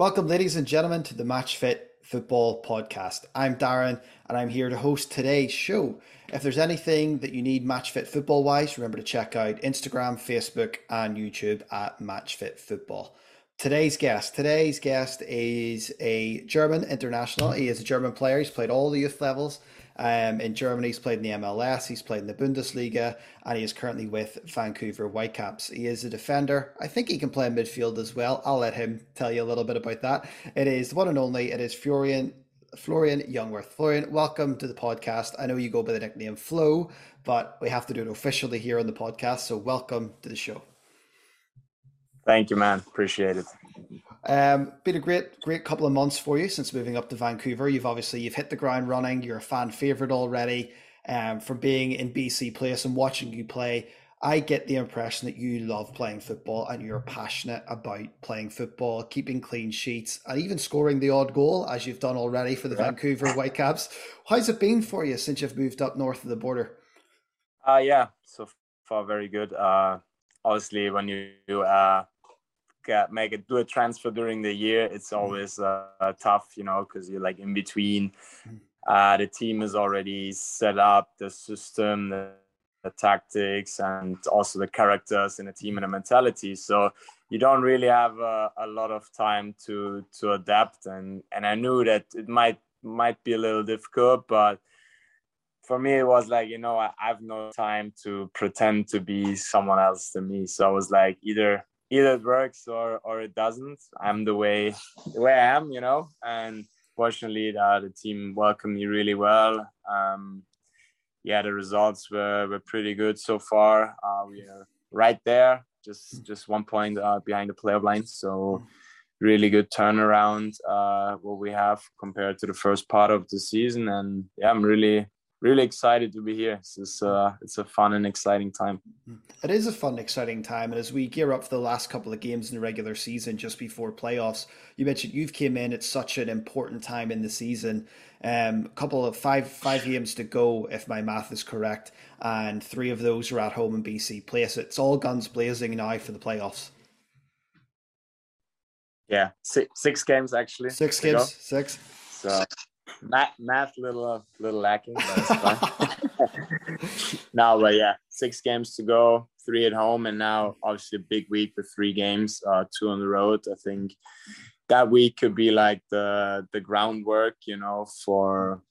Welcome, ladies and gentlemen, to the Match Fit Football Podcast. I'm Darren, and I'm here to host today's show. If there's anything that you need Match Fit Football wise, remember to check out Instagram, Facebook, and YouTube at Match Fit Football. Today's guest, today's guest is a German international. He is a German player. He's played all the youth levels um, in Germany, he's played in the MLS, he's played in the Bundesliga, and he is currently with Vancouver Whitecaps. He is a defender. I think he can play midfield as well. I'll let him tell you a little bit about that. It is the one and only, it is Florian Florian Jungwirth. Florian, welcome to the podcast. I know you go by the nickname Flo, but we have to do it officially here on the podcast. So welcome to the show. Thank you, man. Appreciate it. Um, been a great, great couple of months for you since moving up to Vancouver. You've obviously you've hit the ground running. You're a fan favorite already. Um, from being in BC Place and watching you play, I get the impression that you love playing football and you're passionate about playing football, keeping clean sheets, and even scoring the odd goal as you've done already for the yeah. Vancouver Whitecaps. How's it been for you since you've moved up north of the border? Uh, yeah, so far very good. Uh, obviously, when you uh, get make it do a transfer during the year, it's mm-hmm. always uh, tough, you know, because you're like in between. Mm-hmm. Uh, the team is already set up, the system, the, the, tactics, and also the characters in the team and the mentality. So you don't really have a, a lot of time to to adapt. And and I knew that it might might be a little difficult, but for me it was like you know I, I have no time to pretend to be someone else to me. So I was like either either it works or or it doesn't. I'm the way the way I am, you know. And fortunately, the team welcomed me really well. Um, yeah, the results were, were pretty good so far. Uh, we are right there, just just one point uh, behind the playoff line. So really good turnaround uh, what we have compared to the first part of the season. And yeah, I'm really really excited to be here. It's just, uh, it's a fun and exciting time. Mm-hmm. It is a fun, exciting time, and as we gear up for the last couple of games in the regular season, just before playoffs, you mentioned you've came in at such an important time in the season. Um, a couple of five five games to go, if my math is correct, and three of those are at home in BC Place. It's all guns blazing now for the playoffs. Yeah, six, six games actually. Six games, six. So math, math little little lacking. no, but yeah, six games to go, three at home, and now obviously a big week with three games, uh, two on the road. I think that week could be like the the groundwork, you know, for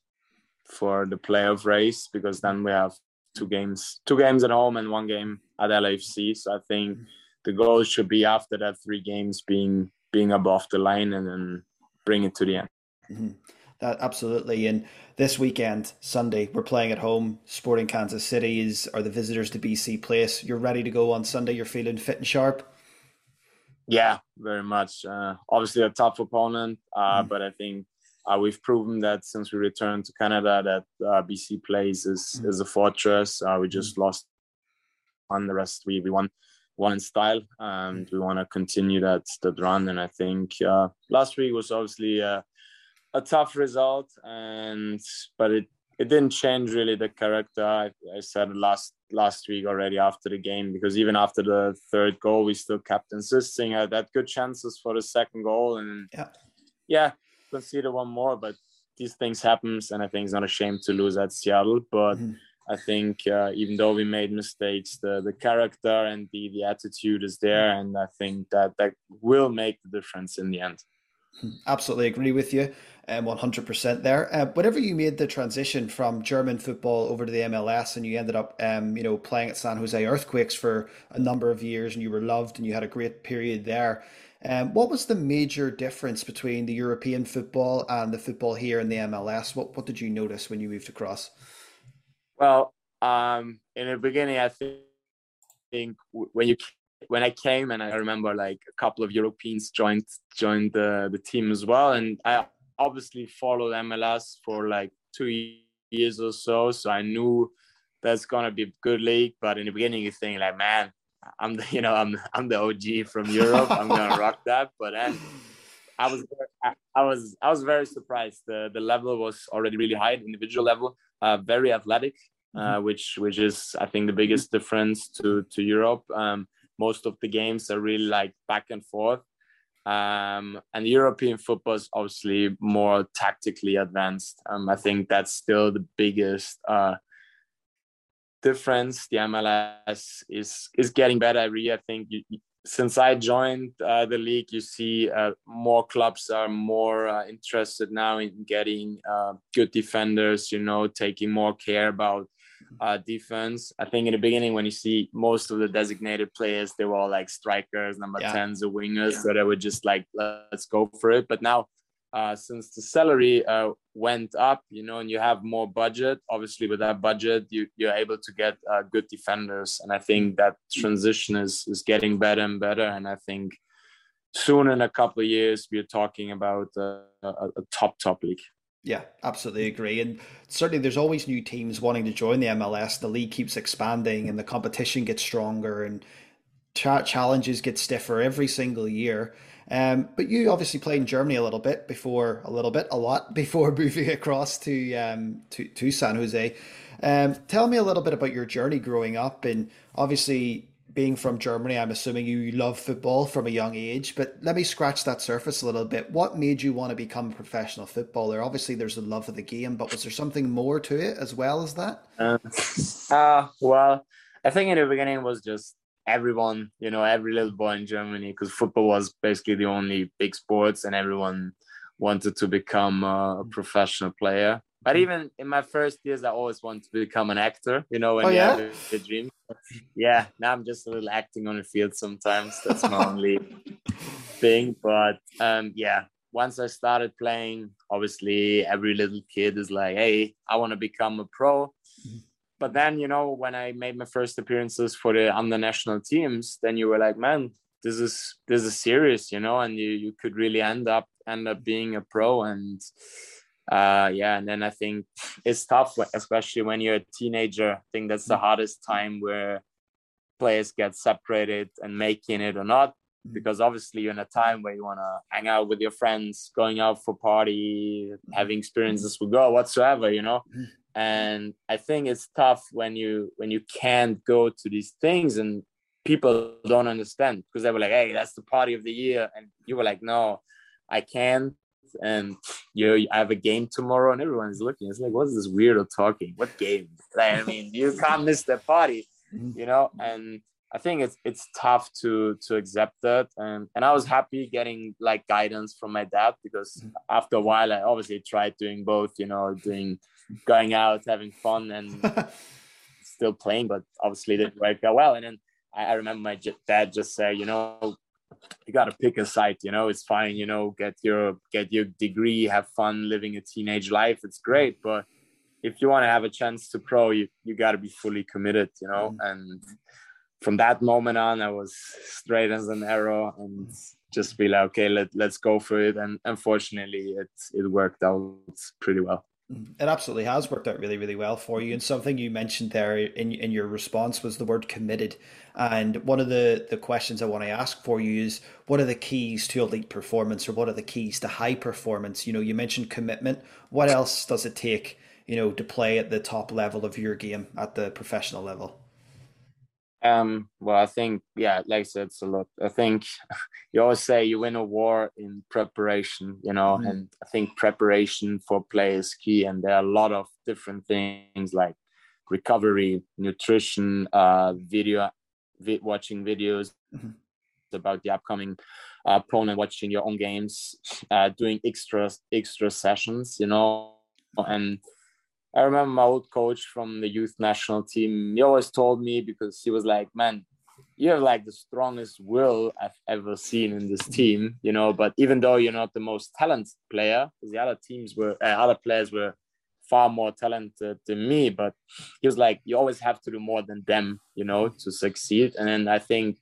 for the playoff race because then we have two games, two games at home and one game at LAFC. So I think the goal should be after that three games being being above the line and then bring it to the end. Mm-hmm. That absolutely. And this weekend, Sunday, we're playing at home. Sporting Kansas City is are the visitors to BC Place. You're ready to go on Sunday. You're feeling fit and sharp. Yeah, very much. Uh, obviously a tough opponent, uh, mm. but I think uh, we've proven that since we returned to Canada, that uh, BC Place is mm. is a fortress. Uh, we just mm. lost on the rest. We we won one in style, and mm. we want to continue that that run. And I think uh, last week was obviously a tough result, and but it it didn't change really the character. I, I said last last week already after the game because even after the third goal, we still kept insisting. I had good chances for the second goal, and yeah, yeah, conceded one more, but these things happens, and I think it's not a shame to lose at Seattle, but. Mm-hmm. I think uh, even though we made mistakes, the, the character and the, the attitude is there, and I think that that will make the difference in the end. Absolutely agree with you, um, one hundred percent there. Uh, whenever you made the transition from German football over to the MLS, and you ended up, um, you know, playing at San Jose Earthquakes for a number of years, and you were loved, and you had a great period there. Um, what was the major difference between the European football and the football here in the MLS? What What did you notice when you moved across? Well, um, in the beginning, I think when you when I came and I remember like a couple of Europeans joined joined the, the team as well. And I obviously followed MLS for like two years or so. So I knew that's gonna be a good league. But in the beginning you think like, man, I'm the you know, I'm I'm the OG from Europe. I'm gonna rock that. But then I was I was I was very surprised. The the level was already really high, individual level, uh, very athletic. Uh, mm-hmm. which which is I think the biggest difference to to Europe. Um, most of the games are really like back and forth. Um, and European football is obviously more tactically advanced. Um, I think that's still the biggest uh, difference. The MLS is is getting better every year. I think you, since I joined uh, the league, you see uh, more clubs are more uh, interested now in getting uh, good defenders. You know, taking more care about uh, defense. I think in the beginning, when you see most of the designated players, they were all like strikers, number yeah. tens, or wingers, yeah. so they were just like, let's go for it. But now uh, since the salary uh, went up, you know, and you have more budget, obviously with that budget, you, you're able to get uh, good defenders. And I think that transition is, is getting better and better. And I think soon in a couple of years, we're talking about uh, a, a top, top league. Yeah, absolutely agree. And certainly there's always new teams wanting to join the MLS. The league keeps expanding and the competition gets stronger and challenges get stiffer every single year. Um, but you obviously played in Germany a little bit before, a little bit, a lot before moving across to um, to, to San Jose. Um, tell me a little bit about your journey growing up, and obviously being from Germany, I'm assuming you love football from a young age. But let me scratch that surface a little bit. What made you want to become a professional footballer? Obviously, there's the love of the game, but was there something more to it as well as that? Uh, uh well, I think in the beginning it was just everyone, you know, every little boy in Germany, because football was basically the only big sports, and everyone wanted to become a professional player. But mm-hmm. even in my first years, I always wanted to become an actor. You know, when oh, you yeah? have dream. Yeah, now I'm just a little acting on the field sometimes. That's my only thing. But um, yeah, once I started playing, obviously every little kid is like, "Hey, I want to become a pro." Mm-hmm but then you know when i made my first appearances for the under national teams then you were like man this is this is serious you know and you you could really end up end up being a pro and uh yeah and then i think it's tough especially when you're a teenager. I think that's the mm. hardest time where players get separated and making it or not mm. because obviously you're in a time where you want to hang out with your friends going out for party having experiences with girl whatsoever you know? And i think it's tough when you when you can't go to these things and people don't understand because they were like hey that's the party of the year. And you were like no i can't and you know, I have a game tomorrow and everyone's looking. It's like what's this weirdo talking? What game? Like, i mean you can't miss the party mm-hmm. you know? And i think it's it's tough to to accept that. And and i was happy getting like guidance from my dad because mm-hmm. after a while i obviously tried doing both you know doing going out, having fun, and still playing, but obviously didn't work out well. And then I, I remember my dad just say, you know, you got to pick a side. You know, it's fine. You know, get your get your degree, have fun living a teenage life. It's great, but if you want to have a chance to pro, you you got to be fully committed. You know, mm-hmm. and from that moment on, I was straight as an arrow and just be like, okay, let let's go for it. And unfortunately, it it worked out pretty well. It absolutely has worked out really, really well for you. And something you mentioned there in in your response was the word committed. And one of the the questions I want to ask for you is what are the keys to elite performance, or what are the keys to high performance? You know, you mentioned commitment. What else does it take, you know, to play at the top level of your game at the professional level? Um, well, I think, yeah, like I said, it's a lot. I think you always say you win a war in preparation, you know, mm and I think preparation for play is key. And there are a lot of different things like recovery, nutrition, uh, video, vi- watching videos mm-hmm. about the upcoming uh, opponent, watching your own games, uh, doing extra extra sessions, you know, and I remember my old coach from the youth national team. He always told me because he was like, "Man, you have like the strongest will I've ever seen in this team, you know. But even though you're not the most talented player, the other teams were, uh, other players were far more talented than me. But he was like, you always have to do more than them, you know, to succeed. And then I think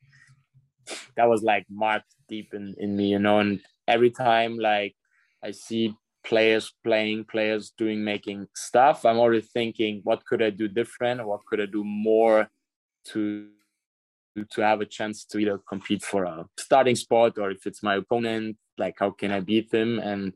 that was like marked deep in in me, you know. And every time like I see players playing, players doing, making stuff. I'm already thinking, what could I do different? What could I do more to to have a chance to either compete for a starting spot or if it's my opponent, like how can I beat them? And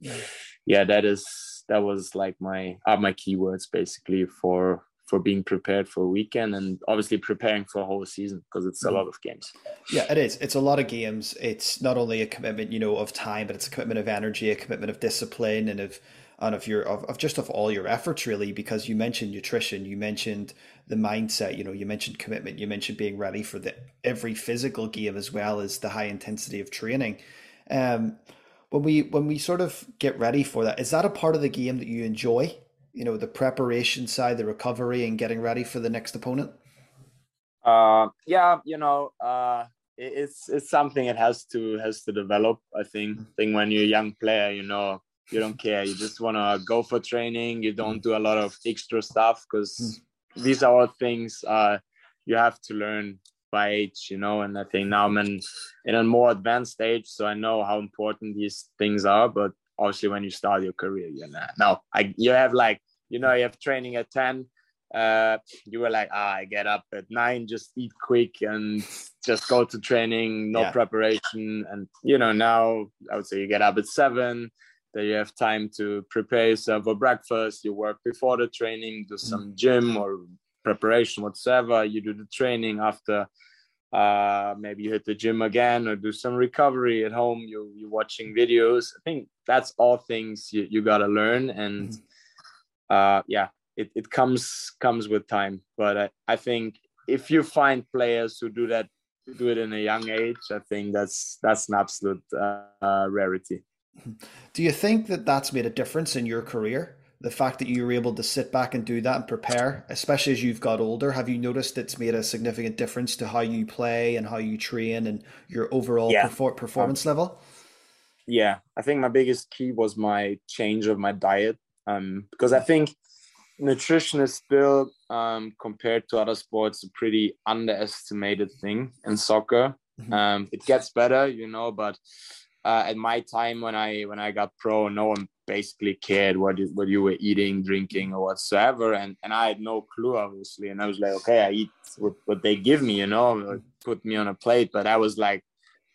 yeah, that is that was like my are my keywords basically for for being prepared for a weekend and obviously preparing for a whole season because it's a mm. lot of games. Yeah, it is. It's a lot of games. It's not only a commitment, you know, of time, but it's a commitment of energy, a commitment of discipline, and of and of your of, of just of all your efforts really. Because you mentioned nutrition, you mentioned the mindset, you know, you mentioned commitment, you mentioned being ready for the every physical game as well as the high intensity of training. Um, when we when we sort of get ready for that, is that a part of the game that you enjoy? You know the preparation side, the recovery, and getting ready for the next opponent? Uh, yeah, you know, uh, it's it's something it has to has to develop. I think. I think when you're a young player, you know, you don't care. You just want to go for training. You don't do a lot of extra stuff because mm. these are all things uh, you have to learn by age, you know. And I think now I'm in, in a more advanced age, so I know how important these things are. But obviously when you start your career you know no I, you have like you know you have training at 10 uh, you were like ah i get up at nine just eat quick and just go to training no yeah. preparation and you know now i would say you get up at seven that you have time to prepare yourself for breakfast you work before the training do some mm. gym or preparation whatsoever you do the training after uh, maybe you hit the gym again or do some recovery at home. You, you're watching videos. I think that's all things you, you got to learn. And mm-hmm. uh, yeah it, it comes comes with time. But I, I think if you find players who do that do it in a young age i think that's that's an absolute uh, rarity. Do you think that that's made a difference in your career the fact that you were able to sit back and do that and prepare, especially as you've got older, have you noticed it's made a significant difference to how you play and how you train and your overall yeah. perfor- performance um, level? Yeah, I think my biggest key was my change of my diet um, because I think nutrition is still um, compared to other sports a pretty underestimated thing in soccer. Mm-hmm. Um, it gets better, you know, but uh, at my time when I when I got pro, no one basically cared what you, what you were eating, drinking, or whatsoever, and and I had no clue obviously, and I was like, okay, I eat what, what they give me, you know, put me on a plate, but I was like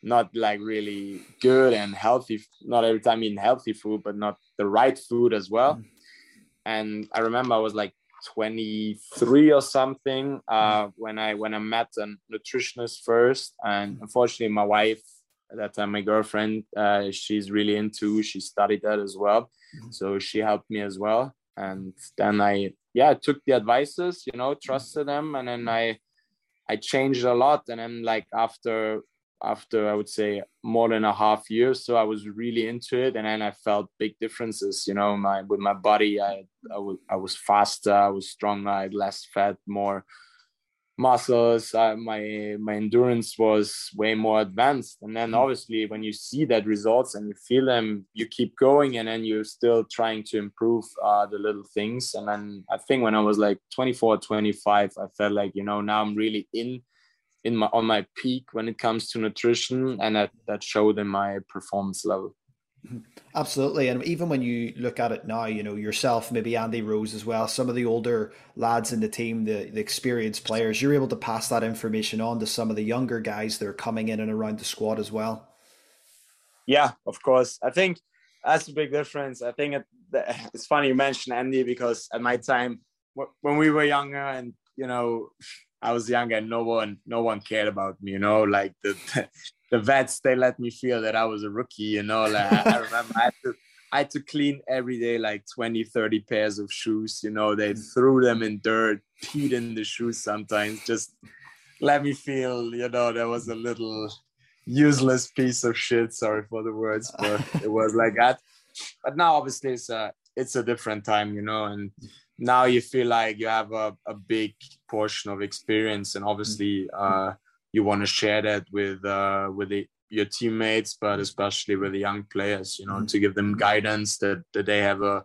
not like really good and healthy. Not every time eating healthy food, but not the right food as well. And I remember I was like 23 or something uh, when I when I met a nutritionist first, and unfortunately my wife at that time my girlfriend uh, she's really into she studied that as well. Mm-hmm. so she helped me as well. And then i yeah took the advices you know trusted them. And then i i changed a lot. And then like after after i would say more than a half year so i was really into it. And then i felt big differences you know my with my body. I i was, I was faster i was stronger i had less fat more muscles uh, my my endurance was way more advanced. And then hmm. obviously when you see that results and you feel them you keep going and then you're still trying to improve uh, the little things. And then i think when i was like 24 25 i felt like you know now i'm really in in my on my peak when it comes to nutrition and that that showed in my performance level Absolutely. And even when you look at it now, you know, yourself, maybe Andy Rose as well, some of the older lads in the team, the, the experienced players, you're able to pass that information on to some of the younger guys that are coming in and around the squad as well. Yeah, of course. I think that's a big difference. I think it, it's funny you mentioned Andy because at my time, when we were younger and, you know, I was younger and no one, no one cared about me, you know, like the, the vets they let me feel that I was a rookie, you know. Like I, remember I had to I had to clean every day like 20, 30 pairs of shoes, you know. They mm. threw them in dirt, peed in the shoes sometimes, just let me feel, you know, there was a little useless piece of shit. Sorry for the words, but it was like that. But now obviously it's a it's a different time, you know, and now you feel like you have a, a big portion of experience and obviously uh you want to share that with uh, with the, your teammates, but especially with the young players, you know, mm-hmm. to give them guidance that, that they have a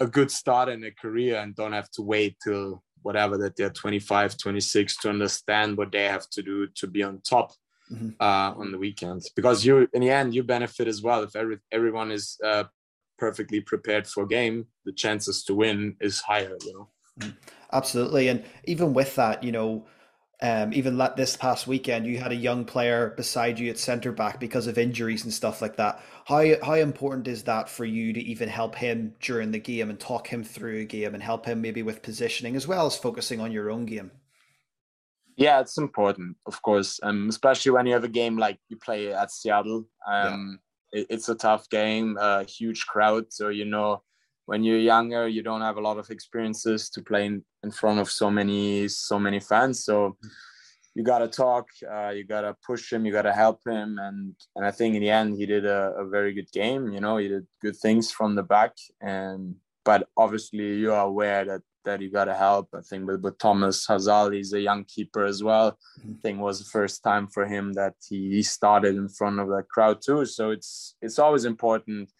a good start in their career and don't have to wait till whatever that they're 25 26 to understand what they have to do to be on top mm-hmm. uh, on the weekends because you in the end you benefit as well if every, everyone is uh, perfectly prepared for a game the chances to win is higher you know mm-hmm. absolutely and even with that you know Um, even this past weekend, you had a young player beside you at centre back because of injuries and stuff like that. How how important is that for you to even help him during the game and talk him through a game and help him maybe with positioning as well as focusing on your own game? Yeah, it's important, of course, um, especially when you have a game like you play at Seattle. Um, yeah. it, it's a tough game, a huge crowd, so you know when you're younger you don't have a lot of experiences to play in, in front of so many so many fans. So you got to talk uh, you got to push him you got to help him. And and i think in the end he did a, a, very good game you know he did good things from the back. And but obviously you are aware that that you got to help. I think with, with thomas Hasal he's a young keeper as well. Mm-hmm. i think was the first time for him that he, he started in front of that crowd too. So it's it's always important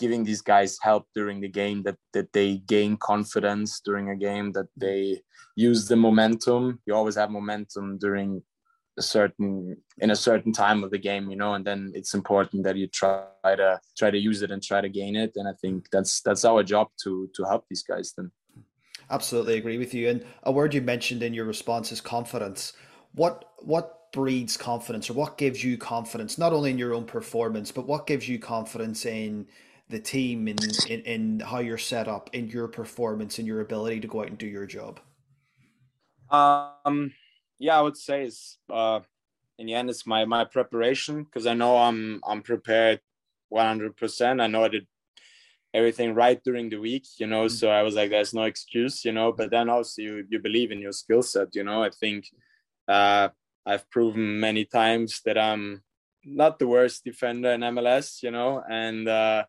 giving these guys help during the game that that they gain confidence during a game that they use the momentum. You always have momentum during a certain in a certain time of the game you know and then it's important that you try to try to use it and try to gain it. And i think that's that's our job to to help these guys then. Absolutely agree with you. And a word you mentioned in your response is confidence. What what breeds confidence or what gives you confidence not only in your own performance but what gives you confidence in the team in, in, in how you're set up, in your performance, and your ability to go out and do your job? Um, yeah, I would say it's uh, in the end it's my my preparation because I know I'm I'm prepared 100. percent I know I did everything right during the week, you know. Mm-hmm. So I was like, there's no excuse, you know. But then also you you believe in your skill set, you know. I think uh, I've proven many times that I'm not the worst defender in MLS, you know, and uh,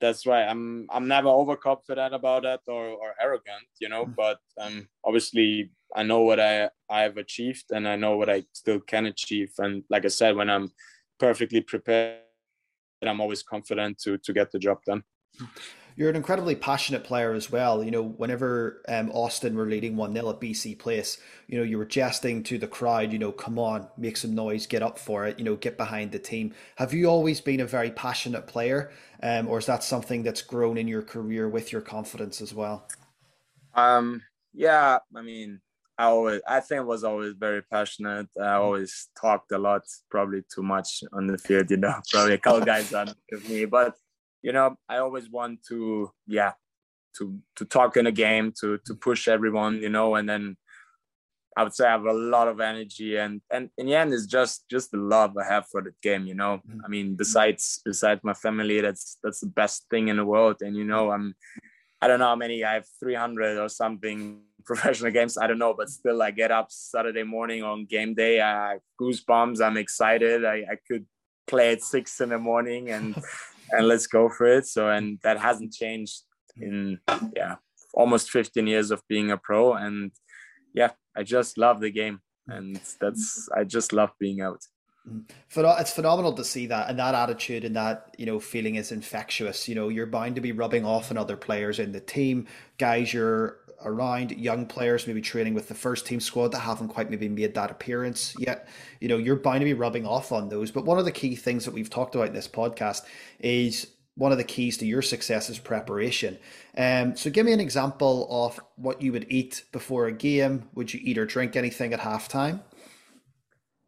that's why I'm I'm never overconfident about that or, or arrogant, you know. Mm. But um, obviously, I know what I I've achieved, and I know what I still can achieve. And like I said, when I'm perfectly prepared, I'm always confident to to get the job done. You're an incredibly passionate player as well. You know, whenever um, Austin were leading 1 0 at BC Place, you know, you were jesting to the crowd, you know, come on, make some noise, get up for it, you know, get behind the team. Have you always been a very passionate player, um, or is that something that's grown in your career with your confidence as well? Um, yeah, I mean, I always, I think, was always very passionate. I always talked a lot, probably too much on the field. You know, probably a couple guys on with me, but you know, I always want to, yeah, to to talk in a game, to to push everyone, you know, and then I would say I have a lot of energy, and and in the end, it's just just the love I have for the game, you know. Mm-hmm. I mean, besides besides my family, that's that's the best thing in the world, and you know, I'm. I don't know how many I have 300 or something professional games. I don't know, but still, I get up Saturday morning on game day. I goosebumps. I'm excited. I, I could play at six in the morning and and let's go for it. So, and that hasn't changed in, yeah, almost 15 years of being a pro. And yeah, I just love the game. And that's, I just love being out. Mm-hmm. It's phenomenal to see that, and that attitude and that you know feeling is infectious. You know, you're bound to be rubbing off on other players in the team, guys you're around young players maybe training with the first team squad that haven't quite maybe made that appearance yet. You know, you're bound to be rubbing off on those. But one of the key things that we've talked about in this podcast is one of the keys to your success is preparation. Um, so give me an example of what you would eat before a game. Would you eat or drink anything at halftime?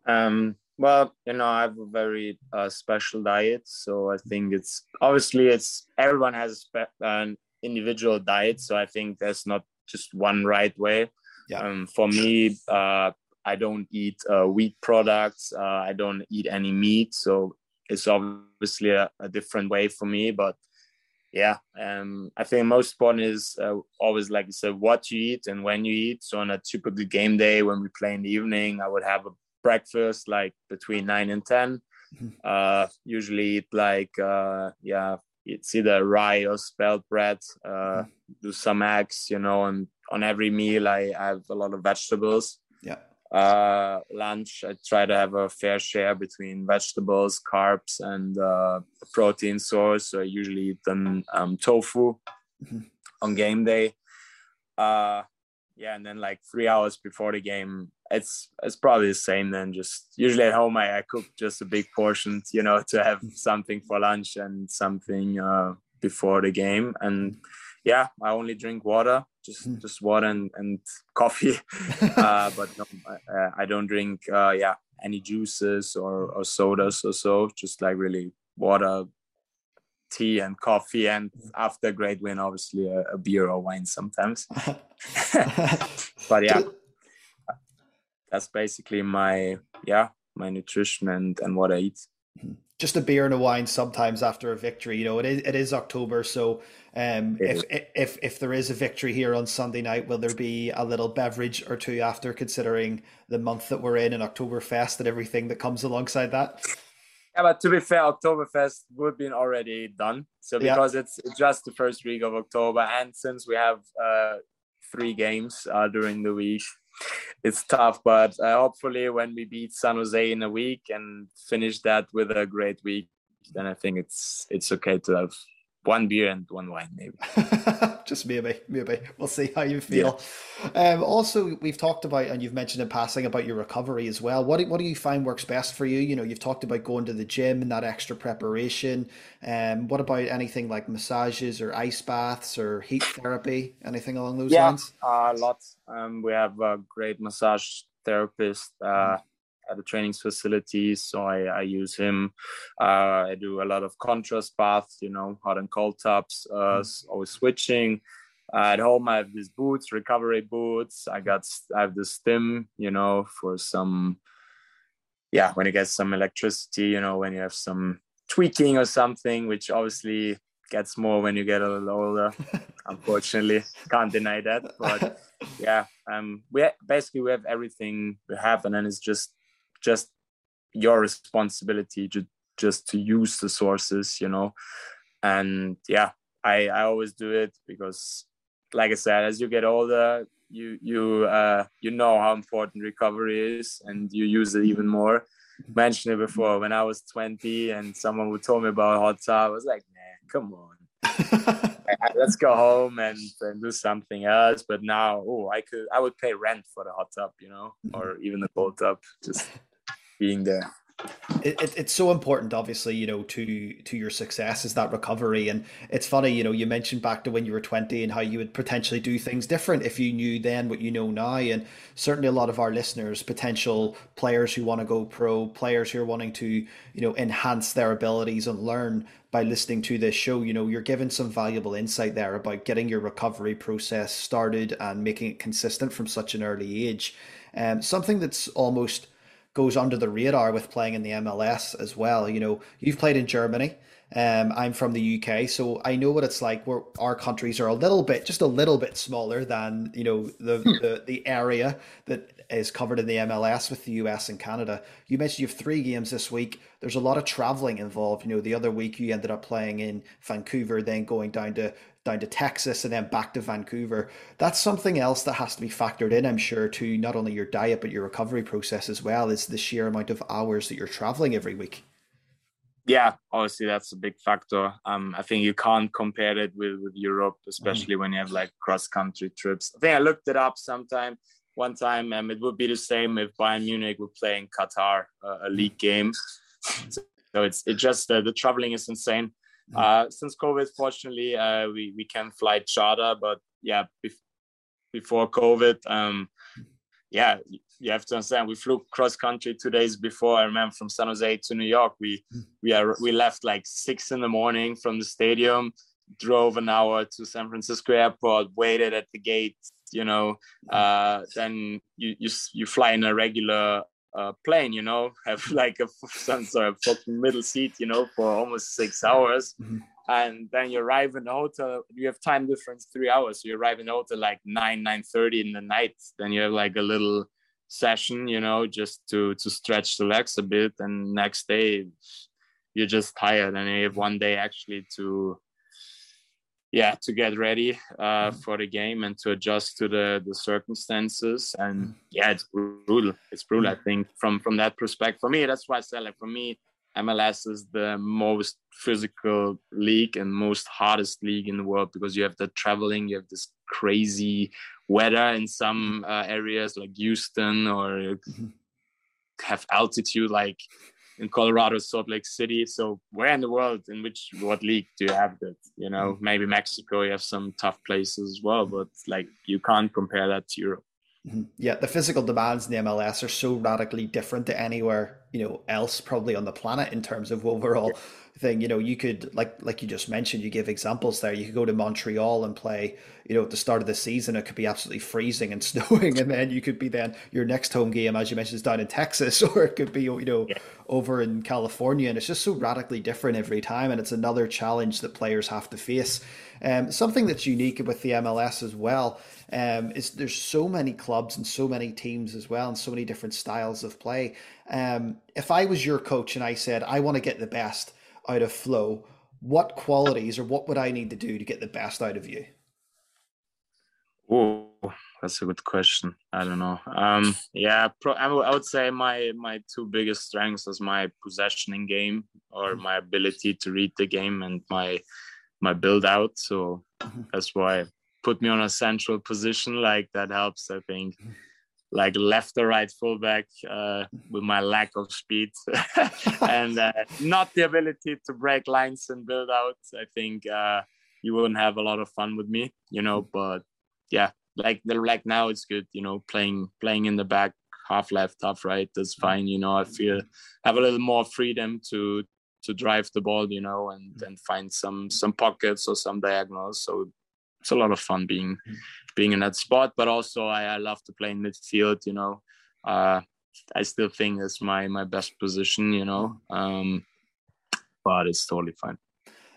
Um, well, you know, I have a very uh, special diet, so I think it's obviously it's everyone has an individual diet, so I think there's not just one right way. Yeah. Um, for me, uh, I don't eat uh, wheat products. Uh, I don't eat any meat, so it's obviously a, a different way for me. But yeah, um, I think most important is uh, always like you said, what you eat and when you eat. So on a typical game day when we play in the evening, I would have a breakfast like between nine and 10 mm-hmm. uh, usually eat like uh, yeah, it's either rye or spelt bread. Uh, mm-hmm. do some eggs, you know, and on every meal I have a lot of vegetables. Yeah. Uh, lunch I try to have a fair share between vegetables, carbs, and uh, protein source. So I usually eat them um, tofu mm-hmm. on game day. Uh, yeah, and then like three hours before the game, it's it's probably the same. Then just usually at home, I, I cook just a big portion, you know, to have something for lunch and something uh, before the game. And yeah, I only drink water just mm. just water and, and coffee. uh, but no, I, I, don't drink uh, yeah any juices or, or sodas or so. Just like really water, tea and coffee, and after a great win, obviously a, a beer or wine sometimes. but yeah, that's basically my yeah my nutrition and and what I eat. Mm-hmm just a beer and a wine sometimes after a victory. You know, it is it is October, so um, if if if there is a victory here on Sunday night, will there be a little beverage or two after, considering the month that we're in and Oktoberfest and everything that comes alongside that? Yeah, but to be fair, Oktoberfest would be already done. So because yeah. it's just the first week of October, and since we have uh, three games uh, during the week, it's tough, but uh, hopefully when we beat San Jose in a week and finish that with a great week, then I think it's it's okay to have one beer and one wine, maybe. Just maybe, maybe. We'll see how you feel. Yeah. Um, also, we've talked about, and you've mentioned in passing about your recovery as well. What do, what do you find works best for you? You know, you've talked about going to the gym and that extra preparation. Um, what about anything like massages or ice baths or heat therapy? Anything along those yeah, lines? Yeah, uh, lots. Um, we have a great massage therapist. Uh, mm at the training facilities. So I, I use him. Uh, I do a lot of contrast baths, you know, hot and cold tubs, uh, mm. always switching. Uh, at home, I have these boots, recovery boots. I got, I have the stim, you know, for some, yeah, when you get some electricity, you know, when you have some tweaking or something, which obviously gets more when you get a little older. Unfortunately, can't deny that. But yeah, um, we basically we have everything we have, and then it's just just your responsibility to just to use the sources you know? And yeah i i always do it because like i said as you get older you you uh you know how important recovery is and you use it even more. Mentioned it before when i was 20 and someone would tell me about hot tub i was like man come on. Let's go home and, and do something else. But now oh i could i would pay rent for the hot tub you know or even the cold tub just being there. It, it, it's so important obviously you know to to your success is that recovery. And it's funny you know you mentioned back to when you were 20 and how you would potentially do things different if you knew then what you know now. And certainly a lot of our listeners potential players who want to go pro players who are wanting to you know enhance their abilities and learn by listening to this show you know you're given some valuable insight there about getting your recovery process started and making it consistent from such an early age. Um, something that's almost goes under the radar with playing in the MLS as well. You know, you've played in Germany. Um, I'm from the UK, so I know what it's like. Where our countries are a little bit, just a little bit smaller than you know the hmm. the, the area that is covered in the MLS with the US and Canada. You mentioned you have three games this week. There's a lot of traveling involved. You know, the other week you ended up playing in Vancouver, then going down to down to Texas and then back to Vancouver. That's something else that has to be factored in, I'm sure, to not only your diet but your recovery process as well. Is the sheer amount of hours that you're traveling every week. Yeah, obviously that's a big factor. Um, I think you can't compare it with, with Europe, especially mm. when you have like cross country trips. I think I looked it up sometime one time. Um, it would be the same if Bayern Munich were playing Qatar, uh, a league game. So it's it just uh, the traveling is insane. Uh, since COVID, fortunately, uh, we we can fly charter, but yeah, bef- before COVID, um, yeah, you have to understand. We flew cross country two days before. I remember from San Jose to New York. We we are we left like six in the morning from the stadium, drove an hour to San Francisco airport, waited at the gate. You know, uh, then you you you fly in a regular uh, plane, you know, have like a some sort of fucking middle seat, you know, for almost six hours. Mm-hmm. And then you arrive in the hotel, you have time difference three hours. So you arrive in the hotel like 9, 9 30 in the night. Then you have like a little session, you know, just to to stretch the legs a bit. And next day you're just tired. And you have one day actually to yeah to get ready uh, mm-hmm. for the game and to adjust to the the circumstances and mm-hmm. yeah it's brutal it's brutal i mm-hmm. think from from that perspective for me that's why i said like for me mls is the most physical league and most hardest league in the world because you have the traveling you have this crazy weather in some uh, areas like houston or have altitude like in Colorado, Salt Lake City. So where in the world, in which what league do you have that? You know, maybe Mexico, you have some tough places as well, but like you can't compare that to Europe. Mm-hmm. Yeah, the physical demands in the MLS are so radically different to anywhere you know else probably on the planet in terms of overall yeah thing. You know, you could like like you just mentioned, you give examples there. You could go to Montreal and play. You know, at the start of the season, it could be absolutely freezing and snowing, and then you could be then your next home game, as you mentioned, is down in Texas, or it could be you know yeah. over in California, and it's just so radically different every time, and it's another challenge that players have to face. Um, something that's unique with the MLS as well um, is there's so many clubs and so many teams as well, and so many different styles of play. Um, if I was your coach and I said I want to get the best out of Flo, what qualities or what would I need to do to get the best out of you? Oh, that's a good question. I don't know. Um, yeah, pro- I would say my my two biggest strengths is my possessioning game or my ability to read the game and my my build out. So mm-hmm. that's why put me on a central position. Like that helps. I think. Like left or right fullback uh, with my lack of speed and uh, not the ability to break lines and build out. I think uh, you wouldn't have a lot of fun with me, you know. But yeah, like the like now it's good, you know, playing playing in the back, half left, half right. That's fine, you know. I feel have a little more freedom to to drive the ball, you know, and and find some some pockets or some diagonals. So it's a lot of fun being being in that spot. But also, I, I love to play in midfield. You know, uh, I still think it's my my best position. You know, um, but it's totally fine.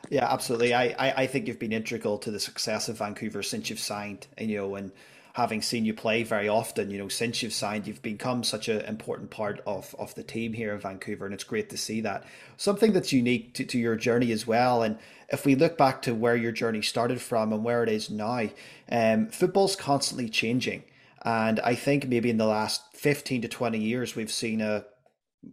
Yeah, absolutely. I, I, I think you've been integral to the success of Vancouver since you've signed. And you know, and having seen you play very often, you know, since you've signed, you've become such an important part of, of the team here in Vancouver, and it's great to see that. Something that's unique to, to your journey as well, and if we look back to where your journey started from and where it is now, um, football's constantly changing. And I think maybe in the last 15 to 20 years, we've seen a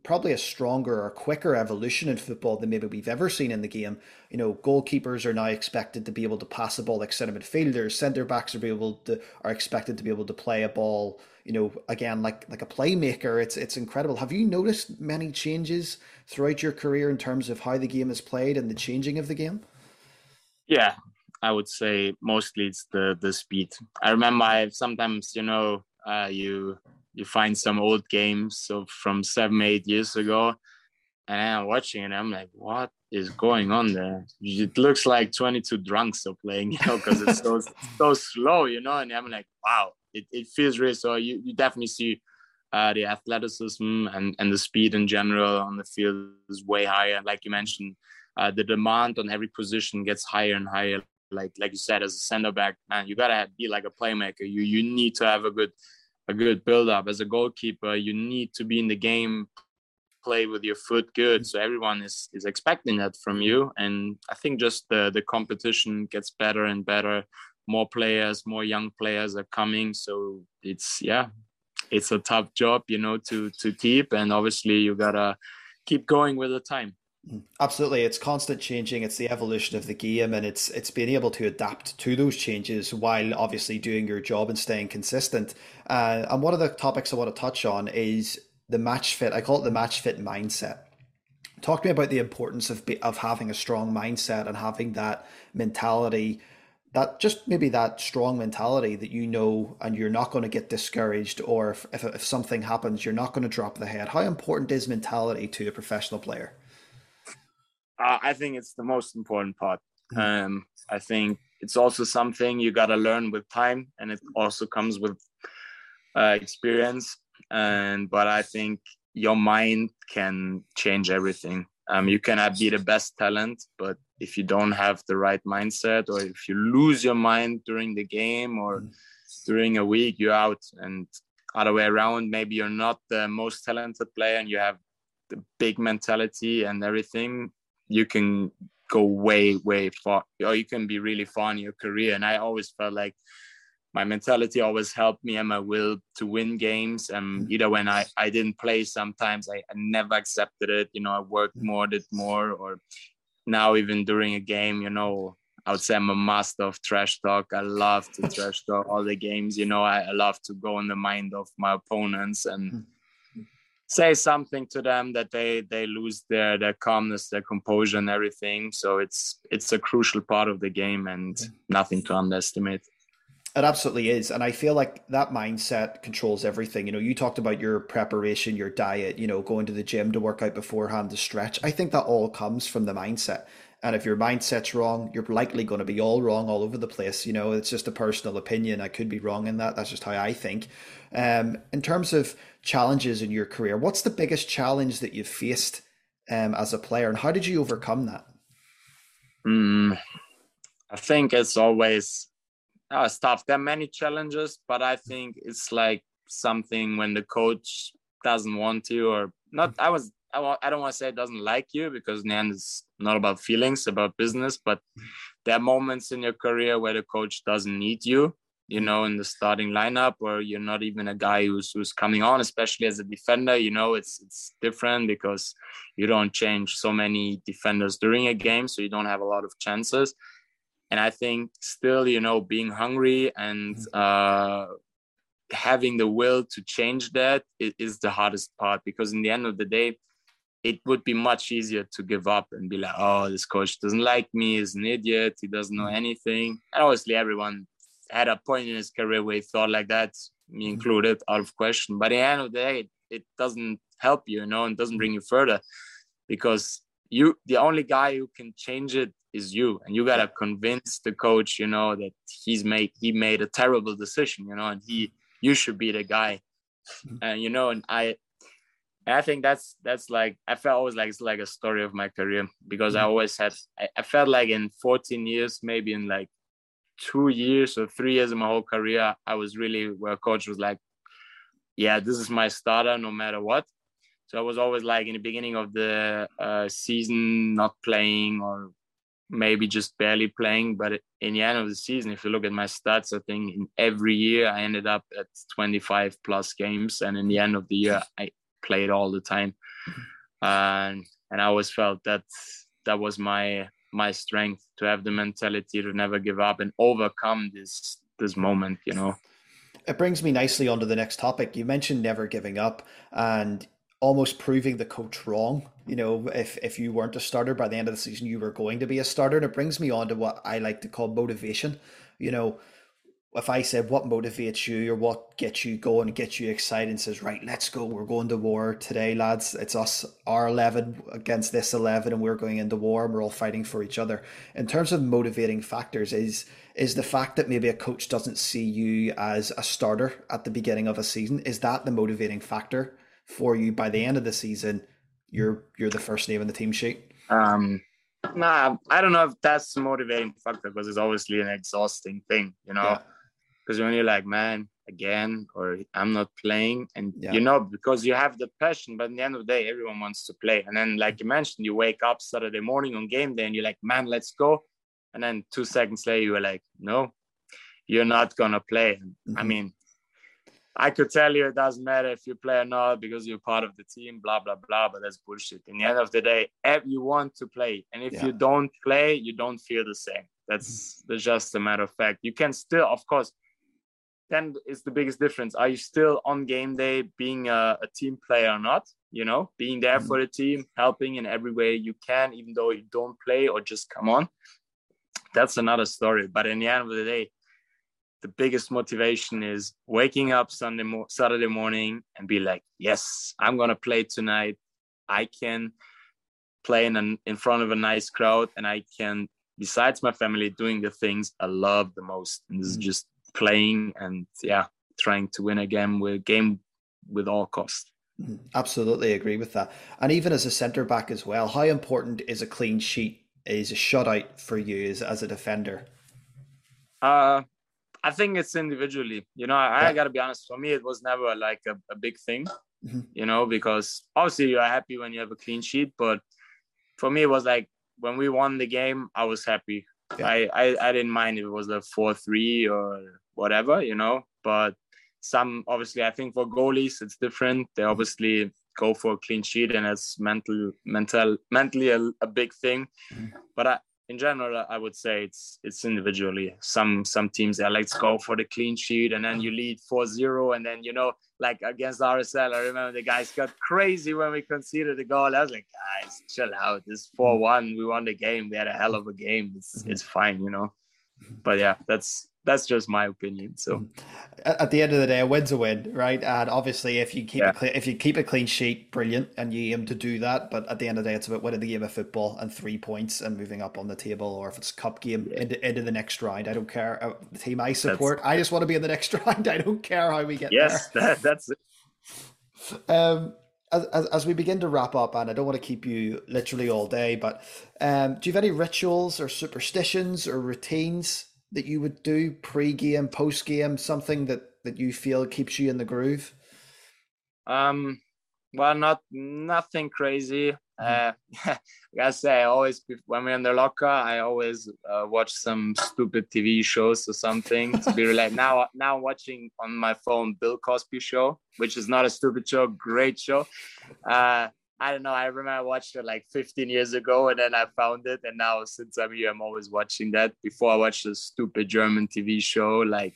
probably a stronger or quicker evolution in football than maybe we've ever seen in the game. You know, goalkeepers are now expected to be able to pass a ball like centre midfielders. Centre backs are be able to are expected to be able to play a ball. You know, again like like a playmaker. It's it's incredible. Have you noticed many changes throughout your career in terms of how the game is played and the changing of the game? Yeah, I would say mostly it's the the speed. I remember I sometimes you know uh, you you find some old games of from seven, eight years ago, and I'm watching it. I'm like, what is going on there? It looks like 22 drunks are playing, you know, because it's so so slow, you know. And I'm like, wow, it, it feels real. So you, you definitely see uh, the athleticism and, and the speed in general on the field is way higher. Like you mentioned, uh, the demand on every position gets higher and higher. Like like you said, as a center back, man, you gotta be like a playmaker. You you need to have a good a good build up as a goalkeeper you need to be in the game play with your foot good. So everyone is is expecting that from you. And i think just the the competition gets better and better. More players more young players are coming. So it's yeah it's a tough job you know to to keep. And obviously you gotta keep going with the time Absolutely, it's constant changing. It's the evolution of the game, and it's it's being able to adapt to those changes while obviously doing your job and staying consistent. Uh, and one of the topics I want to touch on is the match fit. I call it the match fit mindset. Talk to me about the importance of of having a strong mindset and having that mentality, that just maybe that strong mentality that you know, and you're not going to get discouraged, or if, if if something happens, you're not going to drop the head. How important is mentality to a professional player? Uh, I think it's the most important part. Hmm. Um, I think it's also something you got to learn with time, and it also comes with uh, experience. And but I think your mind can change everything. Um, you can be the best talent, but if you don't have the right mindset, or if you lose your mind during the game or mm. during a week, you're out. And other way around, maybe you're not the most talented player, and you have the big mentality and everything you can go way way far or you can be really far in your career. And i always felt like my mentality always helped me and my will to win games. And mm. either when i i didn't play sometimes I, I never accepted it. You know i worked mm. more did more or now even during a game you know i would say i'm a master of trash talk. I love to trash talk all the games. You know I, I love to go in the mind of my opponents and mm say something to them that they they lose their their calmness their composure and everything so it's it's a crucial part of the game and nothing to underestimate it absolutely is. And I feel like that mindset controls everything. You know, you talked about your preparation, your diet, you know, going to the gym to work out beforehand to stretch. I think that all comes from the mindset. And if your mindset's wrong, you're likely going to be all wrong all over the place. You know, it's just a personal opinion. I could be wrong in that. That's just how I think. Um, in terms of challenges in your career, what's the biggest challenge that you've faced um, as a player, and how did you overcome that? Mm, I think it's always uh, tough. There are many challenges, but I think it's like something when the coach doesn't want to, or not. I was I, I don't want to say it doesn't like you because in the end it's not about feelings, about business. But there are moments in your career where the coach doesn't need you, you know, in the starting lineup, or you're not even a guy who's who's coming on, especially as a defender. You know, it's it's different because you don't change so many defenders during a game, so you don't have a lot of chances. And I think still, you know, being hungry and uh, having the will to change that is the hardest part because in the end of the day it would be much easier to give up and be like, oh, this coach doesn't like me, he's an idiot, he doesn't know mm-hmm. anything. And obviously, everyone had a point in his career where he thought like that, me mm-hmm. included, out of question. But at the end of the day, it doesn't help you, you know, and doesn't bring you further because you, the only guy who can change it is you, and you gotta convince the coach, you know, that he's made he made a terrible decision, you know, and he you should be the guy, mm-hmm. and you know, and I I think that's that's like I felt always like it's like a story of my career because I mm-hmm. always had I, I, felt like in 14 years, maybe in like two years or three years of my whole career, I was really where coach was like, Yeah, this is my starter no matter what. So I was always like in the beginning of the uh, season not playing or maybe just barely playing. But in the end of the season, if you look at my stats, I think in every year I ended up at 25 plus games. And in the end of the year, I played all the time, and and I always felt that that was my my strength to have the mentality to never give up and overcome this this moment. You know. It brings me nicely onto the next topic. You mentioned never giving up and almost proving the coach wrong. You know, if if you weren't a starter by the end of the season, you were going to be a starter. And it brings me on to what I like to call motivation. You know, if I said what motivates you or what gets you going, gets you excited, and says, right, let's go, we're going to war today, lads. It's us, our 11 against this 11, and we're going into war and we're all fighting for each other. In terms of motivating factors, is is the fact that maybe a coach doesn't see you as a starter at the beginning of a season, is that the motivating factor for you by the end of the season? You're you're the first name in the team sheet. Um, nah, I don't know if that's the motivating factor because it's obviously an exhausting thing, you know. Yeah because when you're like man again or i'm not playing and yeah. you know because you have the passion but in the end of the day everyone wants to play and then like you mentioned you wake up saturday morning on game day and you're like man let's go and then two seconds later you were like no you're not gonna play mm-hmm. i mean I could tell you it doesn't matter if you play or not because you're part of the team, blah blah blah. But that's bullshit. In the end of the day, you want to play, and if yeah. you don't play, you don't feel the same. That's mm-hmm. that's just a matter of fact. You can still, of course, then is the biggest difference. Are you still on game day being a, a team player or not? You know, being there mm-hmm. for the team, helping in every way you can, even though you don't play or just come on. That's another story. But in the end of the day, the biggest motivation is waking up Sunday mo- Saturday morning and be like, yes, I'm gonna play tonight. I can play in an, in front of a nice crowd, and I can, besides my family, doing the things I love the most. And this is mm-hmm. just playing and yeah, trying to win a game with game with all cost. Mm-hmm. Absolutely agree with that. And even as a centre back as well, how important is a clean sheet, is a shutout for you as, as a defender? Uh, I think it's individually. You know, I, yeah. I got to be honest. For me, it was never like a, a big thing. Mm-hmm. You know, because obviously you're happy when you have a clean sheet, but for me, it was like when we won the game, I was happy. Yeah. I, I I didn't mind if it was a four three or whatever, you know. But some obviously, I think for goalies it's different. They obviously go for a clean sheet, and it's mental, mental, mentally a, a big thing. Mm-hmm. But I, in general, I would say it's it's individually. Some some teams are let's go for the clean sheet, and then you lead 4-0, and then you know, like against RSL, I remember the guys got crazy when we conceded the goal. I was like, guys, chill out. It's 4-1. We won the game. We had a hell of a game. It's it's fine, you know. But yeah, that's that's just my opinion. So, mm. at the end of the day, a win's a win, right? And obviously, if you keep yeah. a if you keep a clean sheet, brilliant, and you aim to do that. But at the end of the day, it's about winning the game of football and three points and moving up on the table, or if it's a cup game yeah. into, into the next round. I don't care. Uh, the team I support, that's... I just want to be in the next round. I don't care how we get yes, there. Yes, that, that's it. Um, as, as, as, we begin to wrap up, and I don't want to keep you literally all day, but um, do you have any rituals or superstitions or routines that you would do pre-game, post-game, something that that you feel keeps you in the groove? Um, well, not nothing crazy. Mm-hmm. Uh, I gotta say, I always when we're in the locker, I always uh, watch some stupid TV shows or something to be like now. Now I'm watching on my phone Bill Cosby show, which is not a stupid show, great show. Uh, I don't know. I remember I watched it like 15 years ago and then I found it. And now since I'm here, I'm always watching that. Before I watched a stupid German TV show, like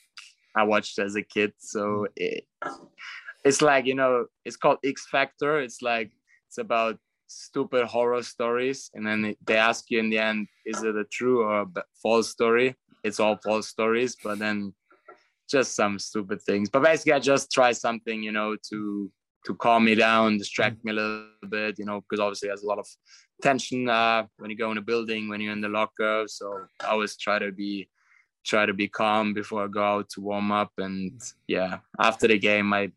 I watched as a kid. So mm-hmm. it, it's like, you know, it's called X Factor. It's like, it's about stupid horror stories. And then they ask you in the end, is it a true or a false story? It's all false stories, but then just some stupid things. But basically, I just try something, you know, to to calm me down, distract mm. me a little bit, you know, because obviously there's a lot of tension uh, when you go in a building, when you're in the locker. So I always try to be try to be calm before I go out to warm up. And yeah, after the game, I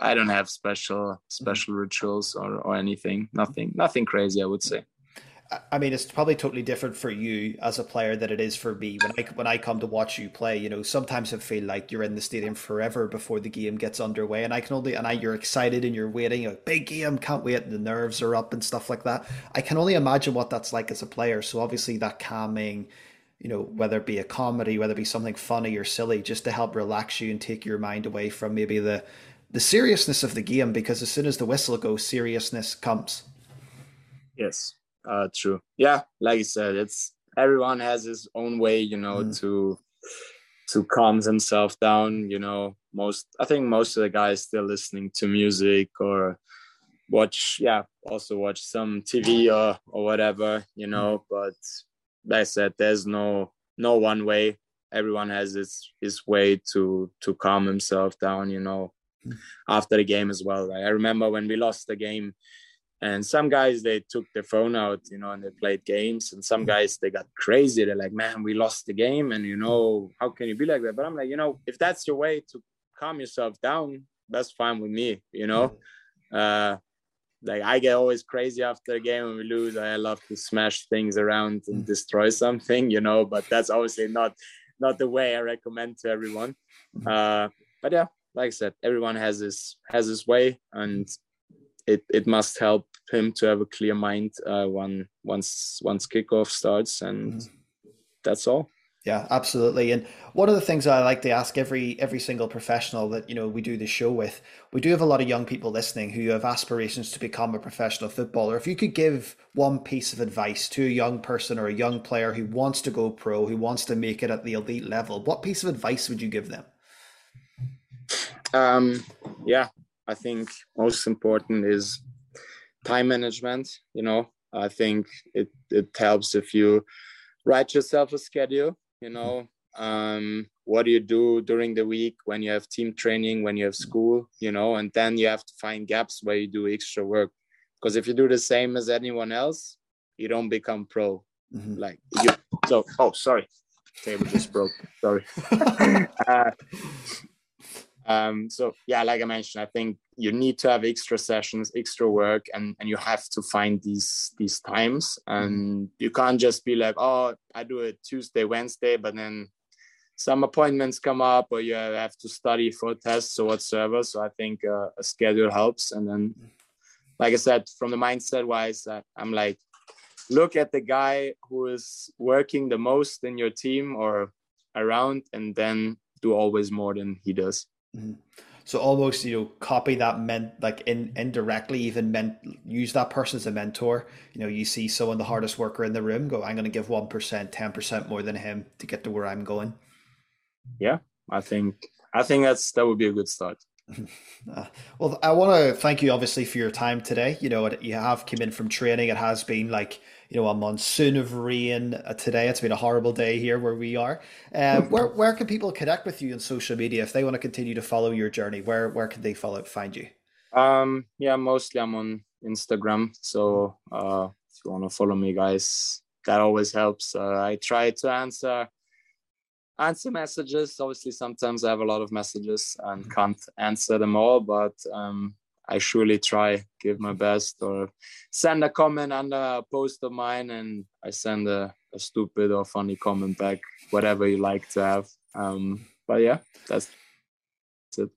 I don't have special special rituals or, or anything. Nothing nothing crazy, I would say. I mean, it's probably totally different for you as a player than it is for me. When I when I come to watch you play, you know, sometimes I feel like you're in the stadium forever before the game gets underway, and I can only and I you're excited and you're waiting, a big game, can't wait, and the nerves are up and stuff like that. I can only imagine what that's like as a player. So obviously, that calming, you know, whether it be a comedy, whether it be something funny or silly, just to help relax you and take your mind away from maybe the the seriousness of the game, because as soon as the whistle goes, seriousness comes. Yes uh true yeah like you said it's everyone has his own way you know mm. to to calm himself down you know most i think most of the guys still listening to music or watch yeah also watch some tv or or whatever you mm. know but like i said there's no no one way everyone has his his way to to calm himself down you know mm. after the game as well i remember when we lost the game and some guys they took their phone out you know and they played games. And some guys they got crazy. They're like man we lost the game. And you know how can you be like that? But i'm like you know if that's your way to calm yourself down that's fine with me you know? Uh like i get always crazy after a game when we lose. I love to smash things around and destroy something you know? But that's obviously not not the way i recommend to everyone. Uh but yeah like i said everyone has his has his way. And it, it must help him to have a clear mind uh, when once once kickoff starts, and mm. that's all. Yeah, absolutely. And one of the things I like to ask every every single professional that you know we do the show with, we do have a lot of young people listening who have aspirations to become a professional footballer. If you could give one piece of advice to a young person or a young player who wants to go pro, who wants to make it at the elite level, what piece of advice would you give them? Um, yeah, I think most important is time management. You know, I think it it helps if you write yourself a schedule. You know, um, what do you do during the week when you have team training, when you have school? You know, and then you have to find gaps where you do extra work. Because if you do the same as anyone else, you don't become pro. Mm-hmm. Like you. So, oh, sorry, table just broke. Sorry. uh, um, so yeah, like I mentioned, I think you need to have extra sessions, extra work, and, and you have to find these these times. And you can't just be like, oh, I do it Tuesday, Wednesday, but then some appointments come up or you have to study for tests or whatsoever. So I think uh, a schedule helps. And then, like I said, from the mindset wise, uh, I'm like, look at the guy who is working the most in your team or around, and then do always more than he does. Mm-hmm. So almost you know copy that meant like in indirectly even meant use that person as a mentor. You know, you see someone the hardest worker in the room go, I'm going to give one percent, ten percent more than him to get to where I'm going. Yeah, I think I think that's that would be a good start. Uh, well, I want to thank you obviously for your time today. You know, you have come in from training. It has been like you know a monsoon of rain uh, today. It's been a horrible day here where we are. Uh, where where can people connect with you on social media if they want to continue to follow your journey? Where where can they follow find you? Um, yeah, mostly I'm on Instagram. So uh, if you want to follow me, guys, that always helps. Uh, I try to answer answer messages. Obviously, sometimes I have a lot of messages and mm-hmm. can't answer them all, but um, I surely try, give my best, or send a comment under a post of mine, and I send a, a stupid or funny comment back, whatever you like to have. Um, but yeah, that's it.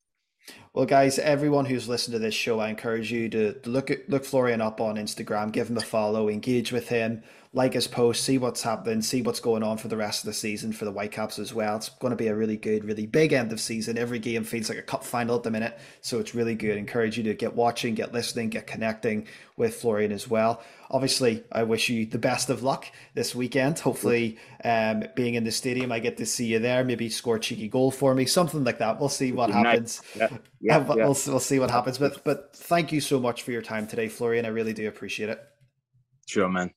Well, guys, everyone who's listened to this show, I encourage you to look at look Florian up on Instagram, give him a follow, engage with him like his post, see what's happening, see what's going on for the rest of the season for the Whitecaps as well. It's going to be a really good, really big end of season. Every game feels like a cup final at the minute, so it's really good. I encourage you to get watching, get listening, get connecting with Florian as well. Obviously, I wish you the best of luck this weekend. Hopefully, um, being in the stadium, I get to see you there. Maybe score a cheeky goal for me, something like that. We'll see what happens. Yeah, yeah, yeah. We'll, we'll see what happens. But but thank you so much for your time today, Florian. I really do appreciate it. Sure, man.